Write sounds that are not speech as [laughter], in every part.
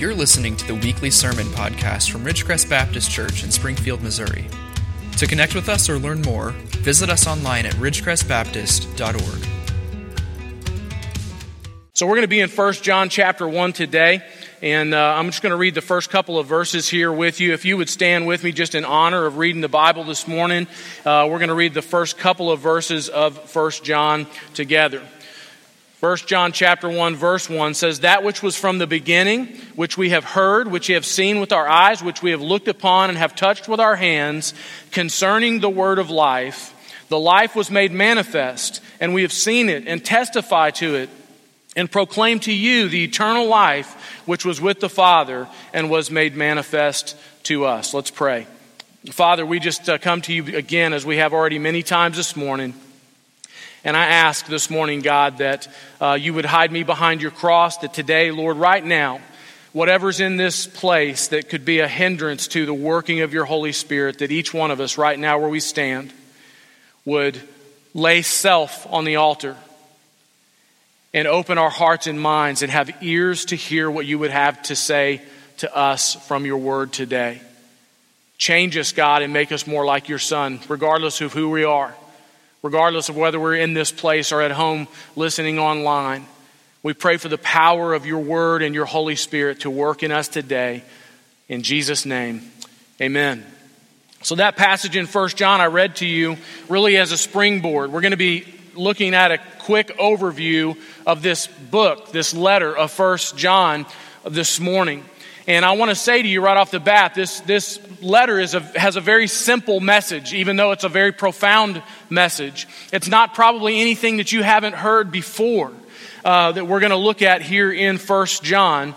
You're listening to the weekly sermon podcast from Ridgecrest Baptist Church in Springfield, Missouri. To connect with us or learn more, visit us online at ridgecrestbaptist.org. So we're going to be in 1 John chapter 1 today, and uh, I'm just going to read the first couple of verses here with you. If you would stand with me just in honor of reading the Bible this morning, uh, we're going to read the first couple of verses of 1 John together. 1 John chapter 1 verse 1 says that which was from the beginning which we have heard which we have seen with our eyes which we have looked upon and have touched with our hands concerning the word of life the life was made manifest and we have seen it and testify to it and proclaim to you the eternal life which was with the Father and was made manifest to us. Let's pray. Father we just uh, come to you again as we have already many times this morning and I ask this morning, God, that uh, you would hide me behind your cross, that today, Lord, right now, whatever's in this place that could be a hindrance to the working of your Holy Spirit, that each one of us, right now where we stand, would lay self on the altar and open our hearts and minds and have ears to hear what you would have to say to us from your word today. Change us, God, and make us more like your Son, regardless of who we are regardless of whether we're in this place or at home listening online. We pray for the power of your word and your Holy Spirit to work in us today. In Jesus' name, amen. So, that passage in 1 John I read to you really as a springboard. We're going to be looking at a quick overview of this book, this letter of 1 John this morning. And I want to say to you right off the bat, this, this letter is a, has a very simple message, even though it's a very profound message. It's not probably anything that you haven't heard before uh, that we're going to look at here in First John,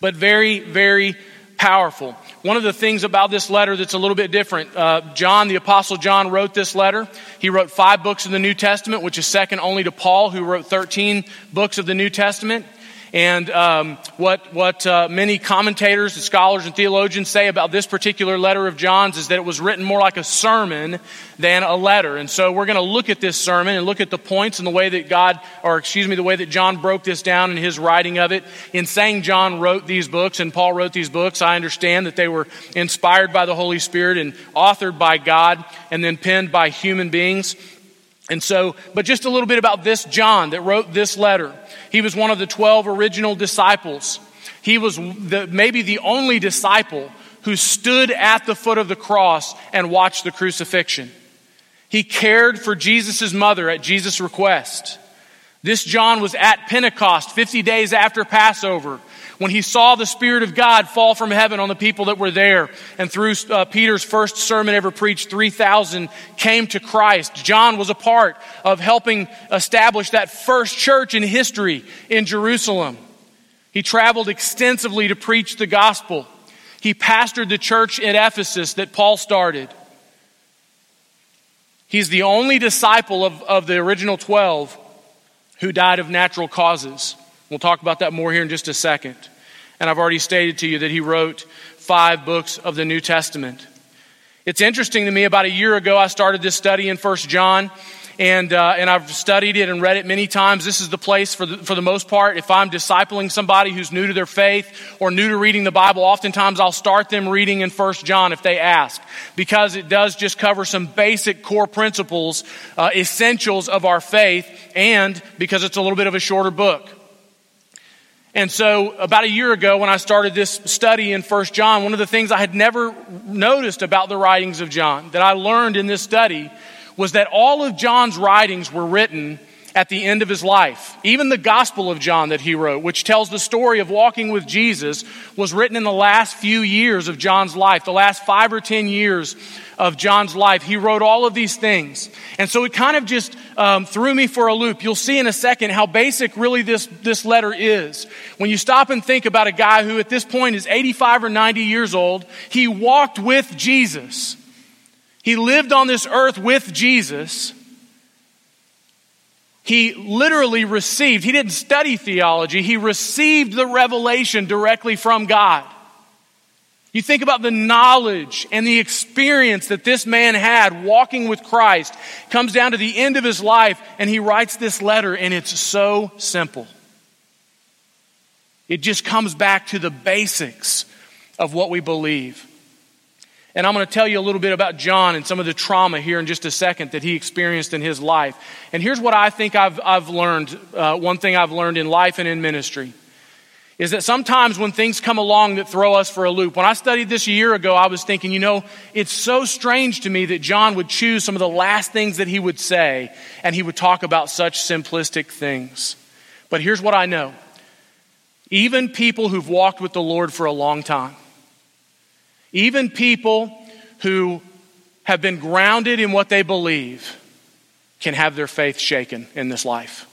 but very, very powerful. One of the things about this letter that's a little bit different, uh, John, the Apostle John, wrote this letter. He wrote five books of the New Testament, which is second only to Paul, who wrote 13 books of the New Testament. And um, what, what uh, many commentators and scholars and theologians say about this particular letter of John's is that it was written more like a sermon than a letter. And so we're going to look at this sermon and look at the points and the way that God, or excuse me, the way that John broke this down in his writing of it. In saying John wrote these books and Paul wrote these books, I understand that they were inspired by the Holy Spirit and authored by God and then penned by human beings. And so, but just a little bit about this John that wrote this letter. He was one of the 12 original disciples. He was the, maybe the only disciple who stood at the foot of the cross and watched the crucifixion. He cared for Jesus' mother at Jesus' request. This John was at Pentecost 50 days after Passover when he saw the Spirit of God fall from heaven on the people that were there. And through uh, Peter's first sermon ever preached, 3,000 came to Christ. John was a part of helping establish that first church in history in Jerusalem. He traveled extensively to preach the gospel. He pastored the church at Ephesus that Paul started. He's the only disciple of, of the original 12 who died of natural causes. We'll talk about that more here in just a second. And I've already stated to you that he wrote five books of the New Testament. It's interesting to me, about a year ago, I started this study in First John, and, uh, and I've studied it and read it many times. This is the place, for the, for the most part, if I'm discipling somebody who's new to their faith or new to reading the Bible, oftentimes I'll start them reading in First John if they ask, because it does just cover some basic core principles, uh, essentials of our faith, and because it's a little bit of a shorter book. And so, about a year ago, when I started this study in First John, one of the things I had never noticed about the writings of John that I learned in this study was that all of John's writings were written at the end of his life. Even the Gospel of John that he wrote, which tells the story of walking with Jesus, was written in the last few years of John's life, the last five or ten years of John's life. He wrote all of these things. And so it kind of just um, threw me for a loop. You'll see in a second how basic really this, this letter is. When you stop and think about a guy who at this point is 85 or 90 years old, he walked with Jesus. He lived on this earth with Jesus. He literally received, he didn't study theology, he received the revelation directly from God. You think about the knowledge and the experience that this man had walking with Christ, comes down to the end of his life, and he writes this letter, and it's so simple. It just comes back to the basics of what we believe. And I'm going to tell you a little bit about John and some of the trauma here in just a second that he experienced in his life. And here's what I think I've, I've learned uh, one thing I've learned in life and in ministry is that sometimes when things come along that throw us for a loop, when I studied this a year ago, I was thinking, you know, it's so strange to me that John would choose some of the last things that he would say and he would talk about such simplistic things. But here's what I know even people who've walked with the Lord for a long time, even people who have been grounded in what they believe, can have their faith shaken in this life.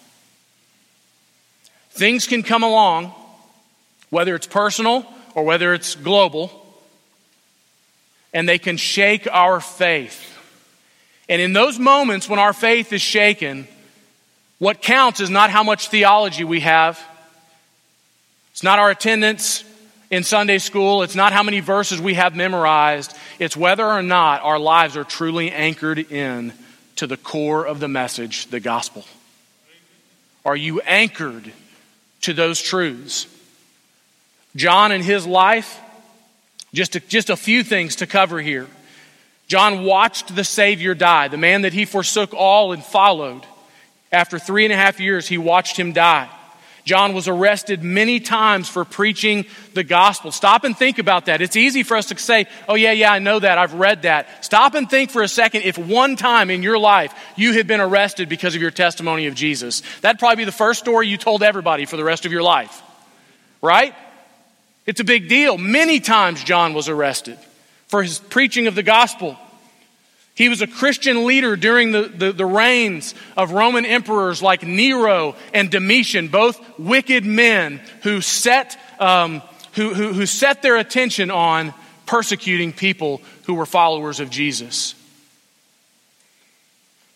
Things can come along, whether it's personal or whether it's global, and they can shake our faith. And in those moments when our faith is shaken, what counts is not how much theology we have, it's not our attendance in Sunday school. It's not how many verses we have memorized. It's whether or not our lives are truly anchored in to the core of the message, the gospel. Are you anchored to those truths? John and his life, just a, just a few things to cover here. John watched the Savior die, the man that he forsook all and followed. After three and a half years, he watched him die. John was arrested many times for preaching the gospel. Stop and think about that. It's easy for us to say, oh, yeah, yeah, I know that. I've read that. Stop and think for a second if one time in your life you had been arrested because of your testimony of Jesus. That'd probably be the first story you told everybody for the rest of your life. Right? It's a big deal. Many times John was arrested for his preaching of the gospel. He was a Christian leader during the, the, the, reigns of Roman emperors like Nero and Domitian, both wicked men who set, um, who, who, who set their attention on persecuting people who were followers of Jesus.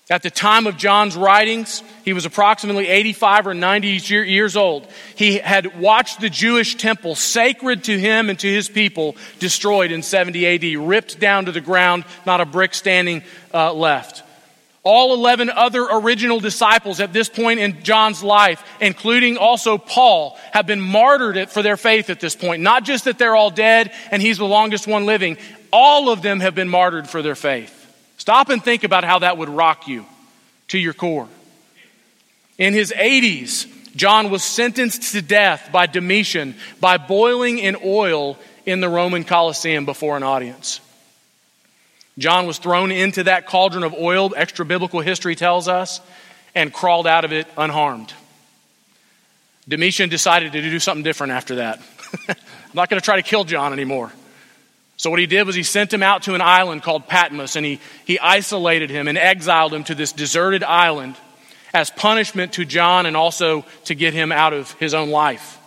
At the time of John's writings, he was approximately 85 or 90 years old. He had watched the Jewish temple, sacred to him and to his people, destroyed in 70 AD, ripped down to the ground, not a brick standing uh, left. All 11 other original disciples at this point in John's life, including also Paul, have been martyred for their faith at this point. Not just that they're all dead and he's the longest one living, all of them have been martyred for their faith. Stop and think about how that would rock you to your core. In his 80s, John was sentenced to death by Domitian by boiling in oil in the Roman Colosseum before an audience. John was thrown into that cauldron of oil, extra biblical history tells us, and crawled out of it unharmed. Domitian decided to do something different after that. [laughs] I'm not going to try to kill John anymore. So, what he did was he sent him out to an island called Patmos and he, he isolated him and exiled him to this deserted island as punishment to John and also to get him out of his own life.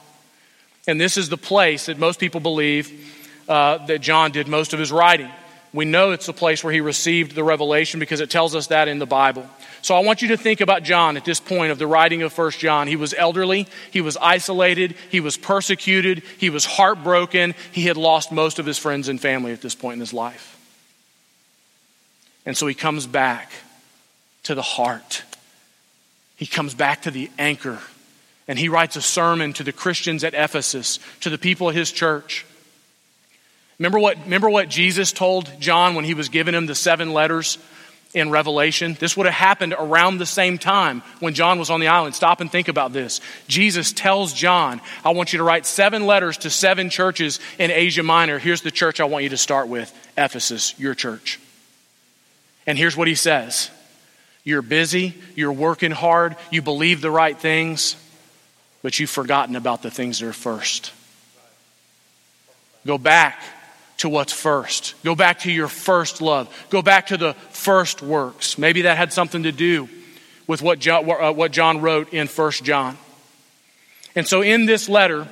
And this is the place that most people believe uh, that John did most of his writing. We know it's the place where he received the revelation because it tells us that in the Bible. So I want you to think about John at this point of the writing of First John. He was elderly, he was isolated, he was persecuted, he was heartbroken, he had lost most of his friends and family at this point in his life. And so he comes back to the heart. He comes back to the anchor. And he writes a sermon to the Christians at Ephesus, to the people of his church. Remember what, remember what Jesus told John when he was giving him the seven letters in Revelation. This would have happened around the same time when John was on the island. Stop and think about this. Jesus tells John, I want you to write seven letters to seven churches in Asia Minor. Here's the church I want you to start with Ephesus, your church. And here's what he says You're busy, you're working hard, you believe the right things, but you've forgotten about the things that are first. Go back to what's first. Go back to your first love. Go back to the first works. Maybe that had something to do with what John, uh, what John wrote in First John. And so in this letter,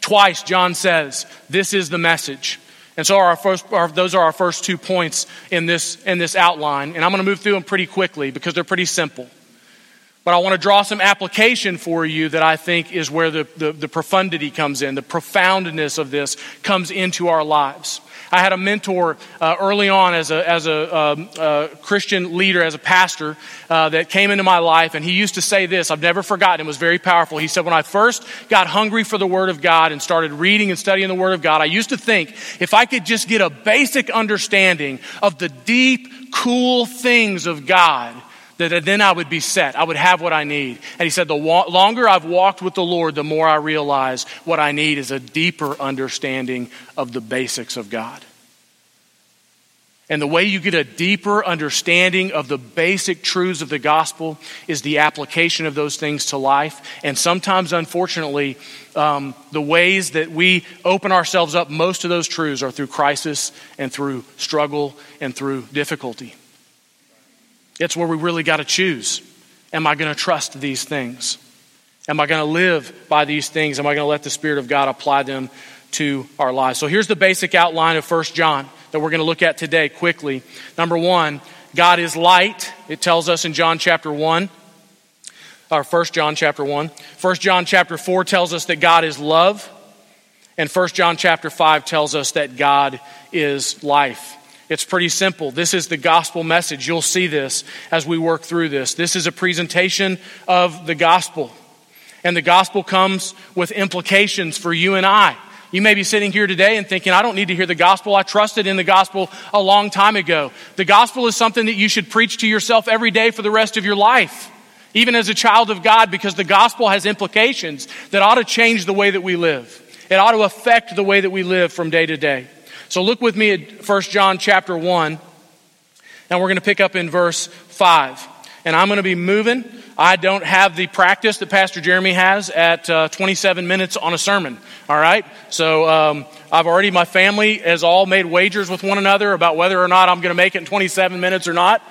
twice John says, This is the message. And so our first, our, those are our first two points in this, in this outline. And I'm going to move through them pretty quickly because they're pretty simple. But I want to draw some application for you that I think is where the, the, the profundity comes in, the profoundness of this comes into our lives. I had a mentor uh, early on as a, as a, um, uh, Christian leader, as a pastor, uh, that came into my life, and he used to say this. I've never forgotten. It was very powerful. He said, When I first got hungry for the Word of God and started reading and studying the Word of God, I used to think if I could just get a basic understanding of the deep, cool things of God, that then I would be set. I would have what I need. And he said, the longer I've walked with the Lord, the more I realize what I need is a deeper understanding of the basics of God. And the way you get a deeper understanding of the basic truths of the gospel is the application of those things to life. And sometimes, unfortunately, um, the ways that we open ourselves up most of those truths are through crisis and through struggle and through difficulty. It's where we really got to choose. Am I going to trust these things? Am I going to live by these things? Am I going to let the Spirit of God apply them to our lives? So here's the basic outline of 1 John that we're going to look at today quickly. Number one, God is light. It tells us in John chapter 1, or 1 John chapter 1. 1 John chapter 4 tells us that God is love. And 1 John chapter 5 tells us that God is life. It's pretty simple. This is the gospel message. You'll see this as we work through this. This is a presentation of the gospel. And the gospel comes with implications for you and I. You may be sitting here today and thinking, I don't need to hear the gospel. I trusted in the gospel a long time ago. The gospel is something that you should preach to yourself every day for the rest of your life, even as a child of God, because the gospel has implications that ought to change the way that we live. It ought to affect the way that we live from day to day. So look with me at 1 John chapter 1, and we're going to pick up in verse 5. And I'm going to be moving. I don't have the practice that Pastor Jeremy has at uh, 27 minutes on a sermon. All right? So um, I've already, my family has all made wagers with one another about whether or not I'm going to make it in 27 minutes or not.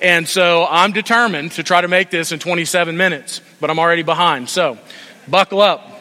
And so I'm determined to try to make this in 27 minutes, but I'm already behind. So buckle up.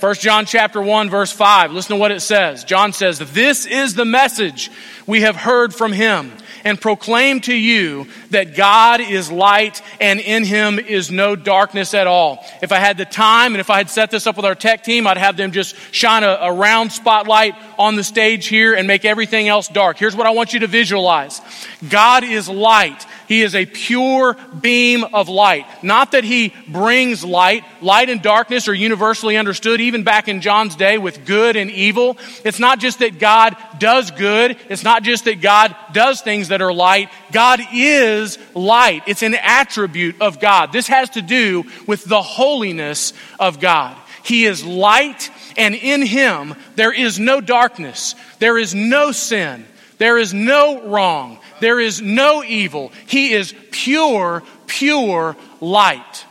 1 John chapter 1 verse 5. Listen to what it says. John says, "This is the message we have heard from him and proclaim to you that God is light and in him is no darkness at all." If I had the time and if I had set this up with our tech team, I'd have them just shine a, a round spotlight on the stage here and make everything else dark. Here's what I want you to visualize. God is light he is a pure beam of light. Not that he brings light. Light and darkness are universally understood, even back in John's day, with good and evil. It's not just that God does good. It's not just that God does things that are light. God is light. It's an attribute of God. This has to do with the holiness of God. He is light, and in him there is no darkness. There is no sin. There is no wrong. There is no evil. He is pure, pure light.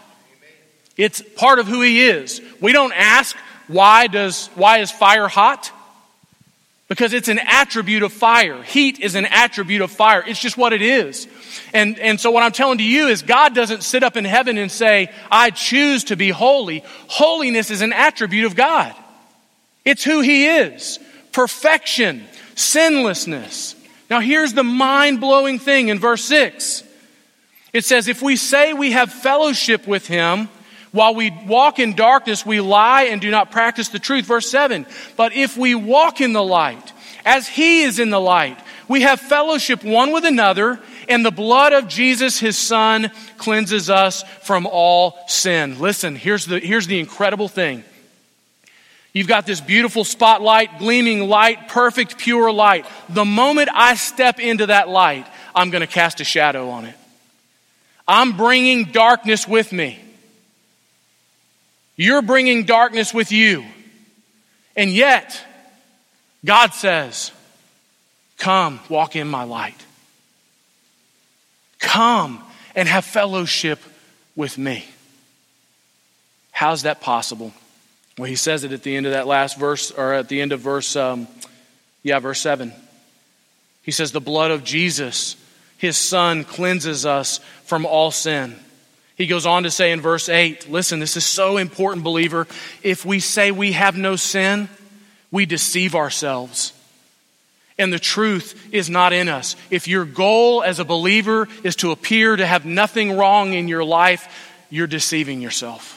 It's part of who he is. We don't ask why does why is fire hot? Because it's an attribute of fire. Heat is an attribute of fire. It's just what it is. And, and so what I'm telling to you is God doesn't sit up in heaven and say, I choose to be holy. Holiness is an attribute of God. It's who He is. Perfection, sinlessness. Now, here's the mind blowing thing in verse 6. It says, If we say we have fellowship with him, while we walk in darkness, we lie and do not practice the truth. Verse 7. But if we walk in the light, as he is in the light, we have fellowship one with another, and the blood of Jesus, his son, cleanses us from all sin. Listen, here's the, here's the incredible thing. You've got this beautiful spotlight, gleaming light, perfect, pure light. The moment I step into that light, I'm going to cast a shadow on it. I'm bringing darkness with me. You're bringing darkness with you. And yet, God says, Come, walk in my light. Come and have fellowship with me. How's that possible? Well, he says it at the end of that last verse, or at the end of verse, um, yeah, verse 7. He says, The blood of Jesus, his son, cleanses us from all sin. He goes on to say in verse 8, listen, this is so important, believer. If we say we have no sin, we deceive ourselves. And the truth is not in us. If your goal as a believer is to appear to have nothing wrong in your life, you're deceiving yourself.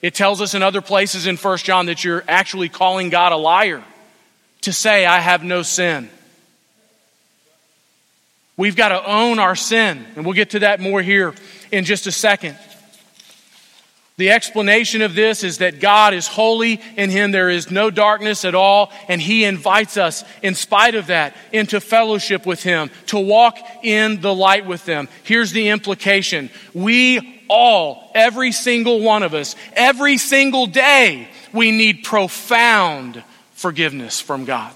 It tells us in other places in 1 John that you're actually calling God a liar to say, I have no sin. We've got to own our sin, and we'll get to that more here in just a second. The explanation of this is that God is holy. In Him there is no darkness at all. And He invites us, in spite of that, into fellowship with Him, to walk in the light with them. Here's the implication. We all, every single one of us, every single day, we need profound forgiveness from God.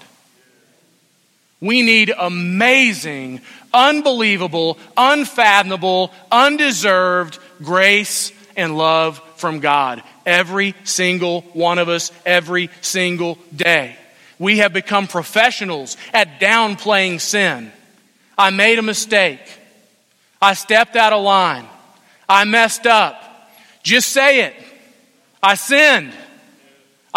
We need amazing, unbelievable, unfathomable, undeserved grace and love from God. Every single one of us, every single day. We have become professionals at downplaying sin. I made a mistake. I stepped out of line. I messed up. Just say it. I sinned.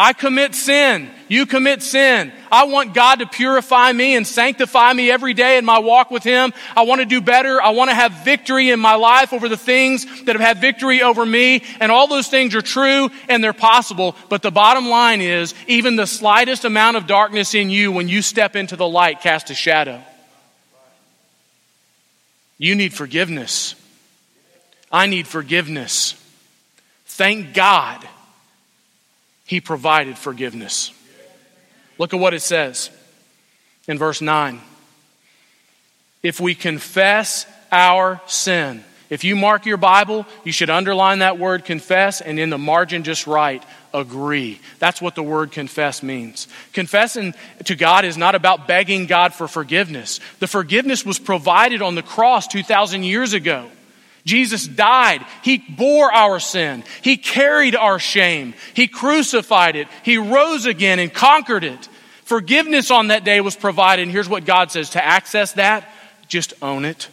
I commit sin. You commit sin. I want God to purify me and sanctify me every day in my walk with Him. I want to do better. I want to have victory in my life over the things that have had victory over me. And all those things are true and they're possible. But the bottom line is, even the slightest amount of darkness in you when you step into the light casts a shadow. You need forgiveness. I need forgiveness. Thank God he provided forgiveness. Look at what it says in verse 9. If we confess our sin, if you mark your Bible, you should underline that word confess and in the margin just write agree. That's what the word confess means. Confessing to God is not about begging God for forgiveness. The forgiveness was provided on the cross 2,000 years ago. Jesus died. He bore our sin. He carried our shame. He crucified it. He rose again and conquered it. Forgiveness on that day was provided. And here's what God says to access that, just own it.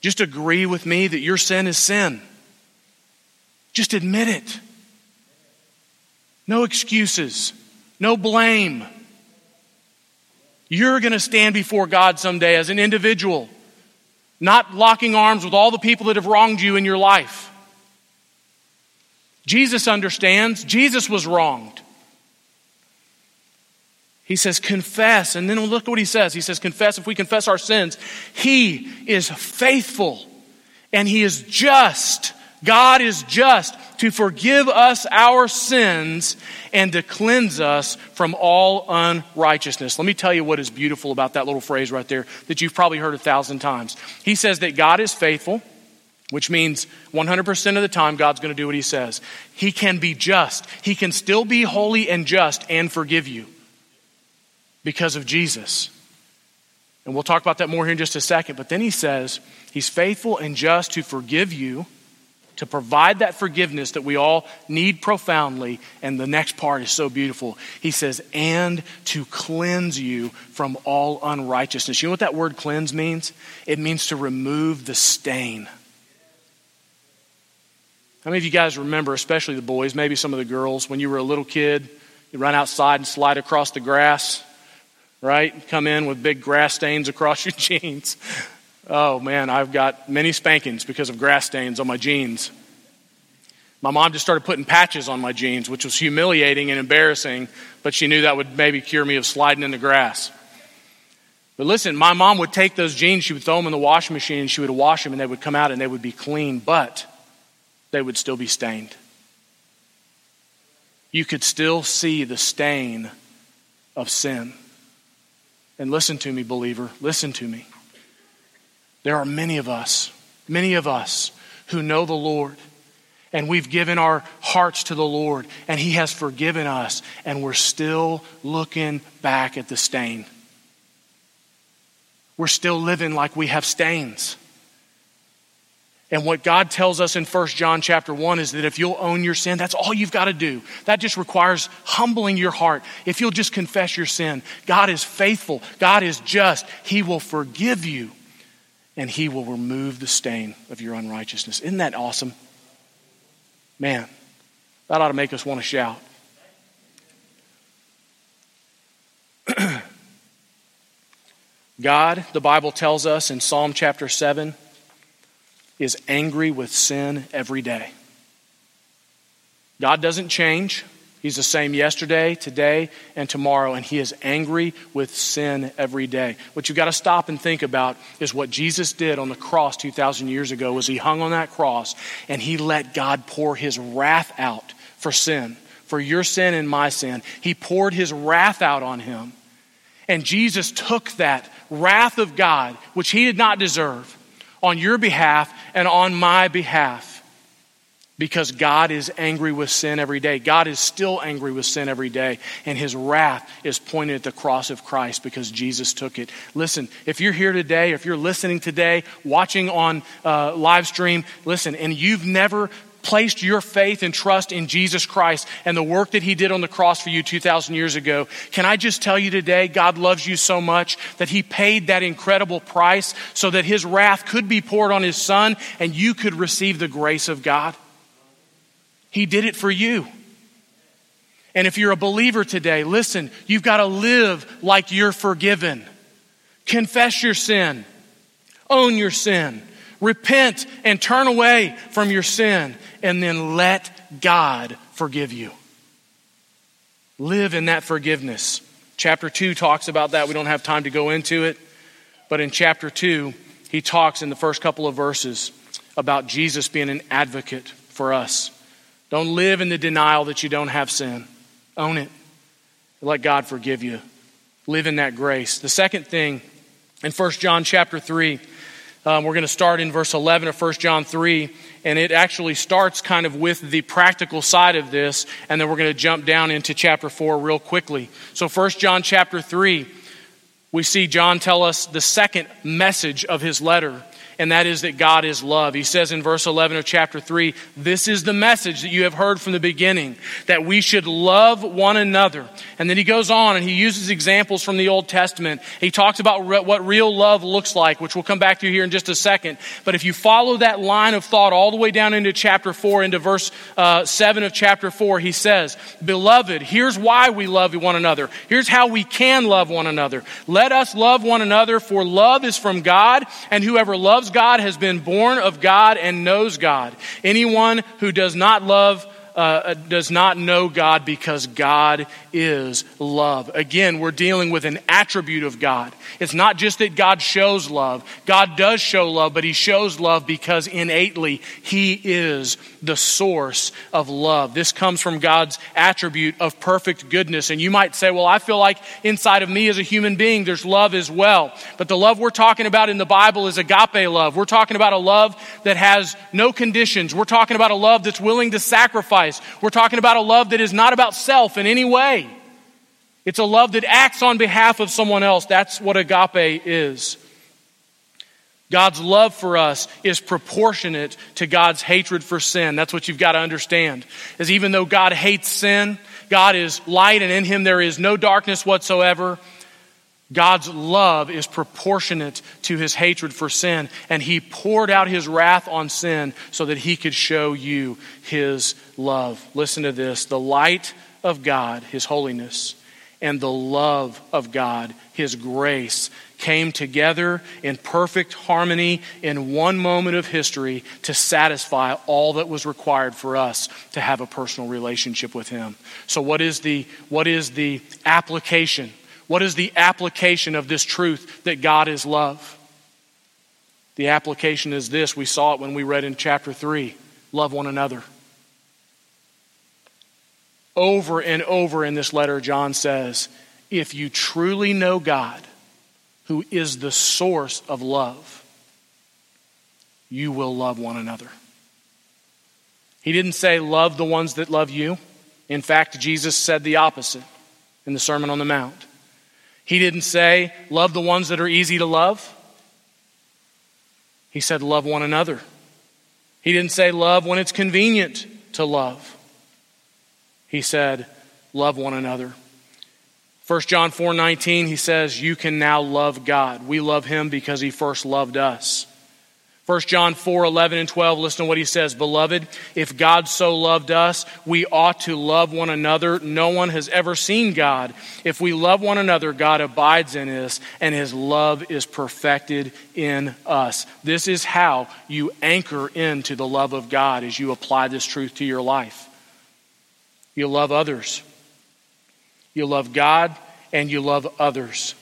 Just agree with me that your sin is sin. Just admit it. No excuses, no blame. You're going to stand before God someday as an individual not locking arms with all the people that have wronged you in your life. Jesus understands. Jesus was wronged. He says, confess. And then look at what he says. He says, confess. If we confess our sins, he is faithful and he is just. God is just to forgive us our sins and to cleanse us from all unrighteousness. Let me tell you what is beautiful about that little phrase right there that you've probably heard a thousand times. He says that God is faithful, which means 100% of the time God's going to do what He says. He can be just, He can still be holy and just and forgive you because of Jesus. And we'll talk about that more here in just a second. But then He says, He's faithful and just to forgive you to provide that forgiveness that we all need profoundly. And the next part is so beautiful. He says, and to cleanse you from all unrighteousness. You know what that word cleanse means? It means to remove the stain. How many of you guys remember, especially the boys, maybe some of the girls, when you were a little kid, you run outside and slide across the grass, right? Come in with big grass stains across your [laughs] jeans. Oh man, I've got many spankings because of grass stains on my jeans. My mom just started putting patches on my jeans, which was humiliating and embarrassing, but she knew that would maybe cure me of sliding in the grass. But listen, my mom would take those jeans, she would throw them in the washing machine, and she would wash them, and they would come out and they would be clean, but they would still be stained. You could still see the stain of sin. And listen to me, believer, listen to me. There are many of us, many of us who know the Lord and we've given our hearts to the Lord and He has forgiven us and we're still looking back at the stain. We're still living like we have stains. And what God tells us in 1 John chapter 1 is that if you'll own your sin, that's all you've got to do. That just requires humbling your heart. If you'll just confess your sin, God is faithful. God is just. He will forgive you and he will remove the stain of your unrighteousness. Isn't that awesome? Man, that ought to make us want to shout. [clears throat] God, the Bible tells us in Psalm chapter 7, is angry with sin every day. God doesn't change. He's the same yesterday, today, and tomorrow, and he is angry with sin every day. What you've got to stop and think about is what Jesus did on the cross 2,000 years ago was he hung on that cross and he let God pour his wrath out for sin, for your sin and my sin. He poured his wrath out on him. And Jesus took that wrath of God, which he did not deserve, on your behalf and on my behalf because God is angry with sin every day. God is still angry with sin every day, and his wrath is pointed at the cross of Christ because Jesus took it. Listen, if you're here today, if you're listening today, watching on uh, live stream, listen, and you've never placed your faith and trust in Jesus Christ and the work that He did on the cross for you 2,000 years ago, can I just tell you today, God loves you so much that He paid that incredible price so that His wrath could be poured on His Son and you could receive the grace of God? He did it for you. And if you're a believer today, listen, you've got to live like you're forgiven. Confess your sin, own your sin, repent and turn away from your sin, and then let God forgive you. Live in that forgiveness. Chapter 2 talks about that. We don't have time to go into it. But in chapter 2, he talks in the first couple of verses about Jesus being an advocate for us. Don't live in the denial that you don't have sin. Own it. Let God forgive you. Live in that grace. The second thing in 1 John chapter 3, um, we're going to start in verse 11 of 1 John 3, and it actually starts kind of with the practical side of this, and then we're going to jump down into chapter 4 real quickly. So 1 John chapter 3, we see John tell us the second message of his letter and that is that God is love. He says in verse 11 of chapter 3, This is the message that you have heard from the beginning, that we should love one another. And then he goes on and he uses examples from the Old Testament. He talks about re- what real love looks like, which we'll come back to here in just a second. But if you follow that line of thought all the way down into chapter 4, into verse uh, 7 of chapter 4, he says, Beloved, here's why we love one another. Here's how we can love one another. Us love one another, for love is from God, and whoever loves God has been born of God and knows God. Anyone who does not love uh, does not know God because God is love. Again, we're dealing with an attribute of God. It's not just that God shows love. God does show love, but He shows love because innately He is the source of love. This comes from God's attribute of perfect goodness. And you might say, well, I feel like inside of me as a human being, there's love as well. But the love we're talking about in the Bible is agape love. We're talking about a love that has no conditions. We're talking about a love that's willing to sacrifice. We're talking about a love that is not about self in any way. It's a love that acts on behalf of someone else. That's what agape is. God's love for us is proportionate to God's hatred for sin. That's what you've got to understand. Is even though God hates sin, God is light and in him there is no darkness whatsoever. God's love is proportionate to his hatred for sin, and he poured out his wrath on sin so that he could show you his love. Listen to this the light of God, his holiness, and the love of God, his grace, came together in perfect harmony in one moment of history to satisfy all that was required for us to have a personal relationship with him. So what is the what is the application? What is the application of this truth that God is love? The application is this. We saw it when we read in chapter 3 love one another. Over and over in this letter, John says, if you truly know God, who is the source of love, you will love one another. He didn't say, love the ones that love you. In fact, Jesus said the opposite in the Sermon on the Mount. He didn't say, love the ones that are easy to love. He said, love one another. He didn't say, love when it's convenient to love. He said, love one another. 1 John 4 19, he says, You can now love God. We love him because he first loved us. 1 John 4 11 and 12, listen to what he says. Beloved, if God so loved us, we ought to love one another. No one has ever seen God. If we love one another, God abides in us, and his love is perfected in us. This is how you anchor into the love of God as you apply this truth to your life. You love others, you love God, and you love others.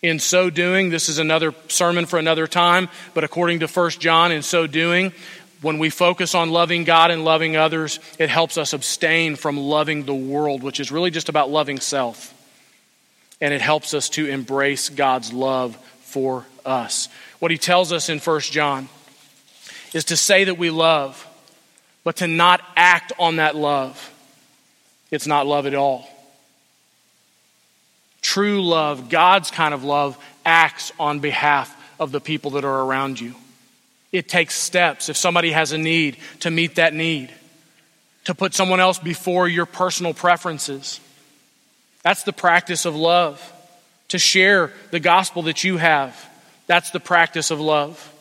In so doing, this is another sermon for another time, but according to 1 John, in so doing, when we focus on loving God and loving others, it helps us abstain from loving the world, which is really just about loving self. And it helps us to embrace God's love for us. What he tells us in 1 John is to say that we love, but to not act on that love. It's not love at all. True love, God's kind of love, acts on behalf of the people that are around you. It takes steps. If somebody has a need, to meet that need, to put someone else before your personal preferences. That's the practice of love. To share the gospel that you have. That's the practice of love.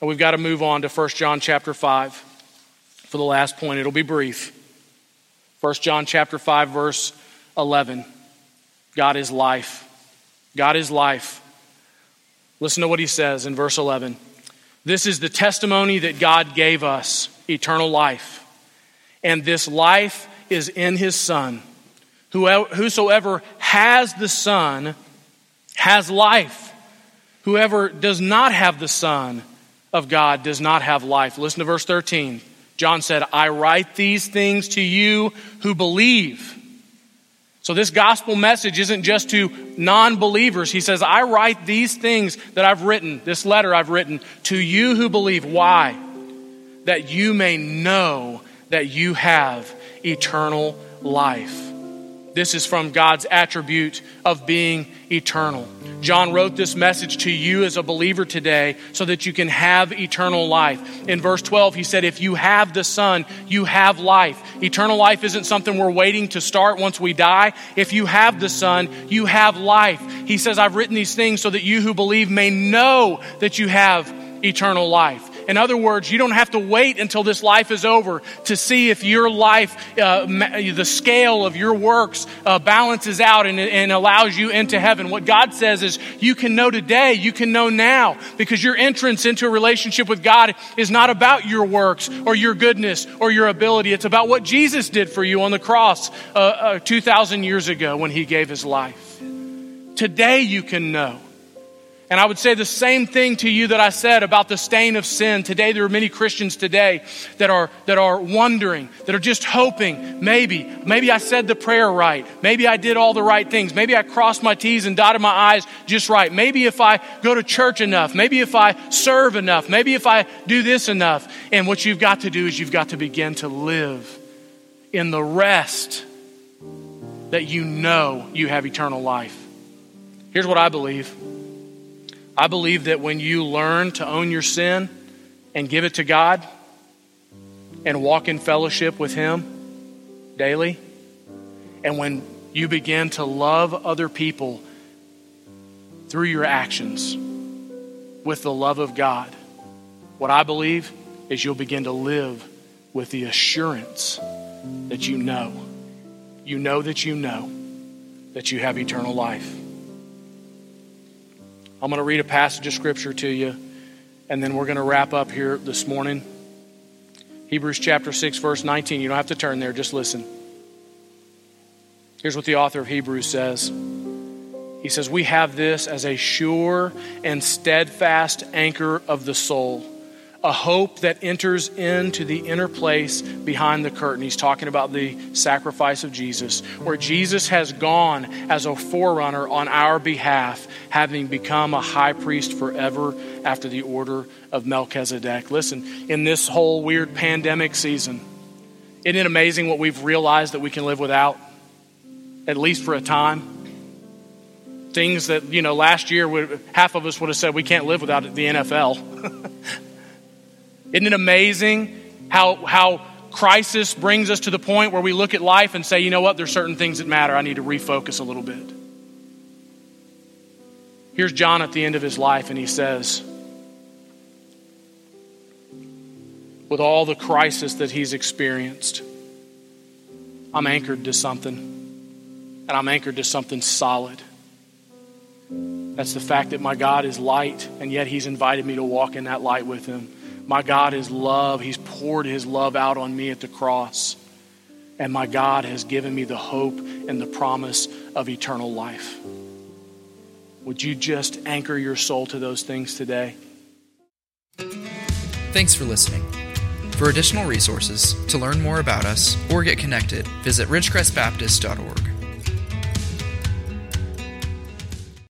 And we've got to move on to 1 John chapter 5 for the last point. It'll be brief. 1 John chapter 5 verse 11. God is life. God is life. Listen to what he says in verse 11. This is the testimony that God gave us eternal life. And this life is in his Son. Whosoever has the Son has life. Whoever does not have the Son of God does not have life. Listen to verse 13. John said, I write these things to you who believe so, this gospel message isn't just to non believers. He says, I write these things that I've written, this letter I've written, to you who believe. Why? That you may know that you have eternal life. This is from God's attribute of being eternal. John wrote this message to you as a believer today so that you can have eternal life. In verse 12, he said, If you have the Son, you have life. Eternal life isn't something we're waiting to start once we die. If you have the Son, you have life. He says, I've written these things so that you who believe may know that you have eternal life. In other words, you don't have to wait until this life is over to see if your life, uh, the scale of your works uh, balances out and, and allows you into heaven. What God says is you can know today, you can know now, because your entrance into a relationship with God is not about your works or your goodness or your ability. It's about what Jesus did for you on the cross uh, uh 2,000 years ago when he gave his life. Today you can know. And I would say the same thing to you that I said about the stain of sin. Today, there are many Christians today that are, that are wondering, that are just hoping, maybe, maybe I said the prayer right. Maybe I did all the right things. Maybe I crossed my T's and dotted my I's just right. Maybe if I go to church enough. Maybe if I serve enough. Maybe if I do this enough. And what you've got to do is you've got to begin to live in the rest that you know you have eternal life. Here's what I believe. I believe that when you learn to own your sin and give it to God and walk in fellowship with Him daily, and when you begin to love other people through your actions with the love of God, what I believe is you'll begin to live with the assurance that you know. You know that you know that you have eternal life. I'm going to read a passage of scripture to you, and then we're going to wrap up here this morning. Hebrews chapter 6, verse 19. You don't have to turn there, just listen. Here's what the author of Hebrews says He says, We have this as a sure and steadfast anchor of the soul a hope that enters into the inner place behind the curtain. He's talking about the sacrifice of Jesus, where Jesus has gone as a forerunner on our behalf, having become a high priest forever after the order of Melchizedek. Listen, in this whole weird pandemic season, isn't it amazing what we've realized that we can live without, at least for a time? Things that, you know, last year, half of us would have said we can't live without the NFL. [laughs] Isn't it amazing how, how crisis brings us to the point where we look at life and say, you know what, there's certain things that matter. I need to refocus a little bit. Here's John at the end of his life, and he says, with all the crisis that he's experienced, I'm anchored to something. And I'm anchored to something solid. That's the fact that my God is light, and yet he's invited me to walk in that light with him. My God is love. He's poured his love out on me at the cross. And my God has given me the hope and the promise of eternal life. Would you just anchor your soul to those things today? Thanks for listening. For additional resources, to learn more about us, or get connected, visit ridgecrestbaptist.org.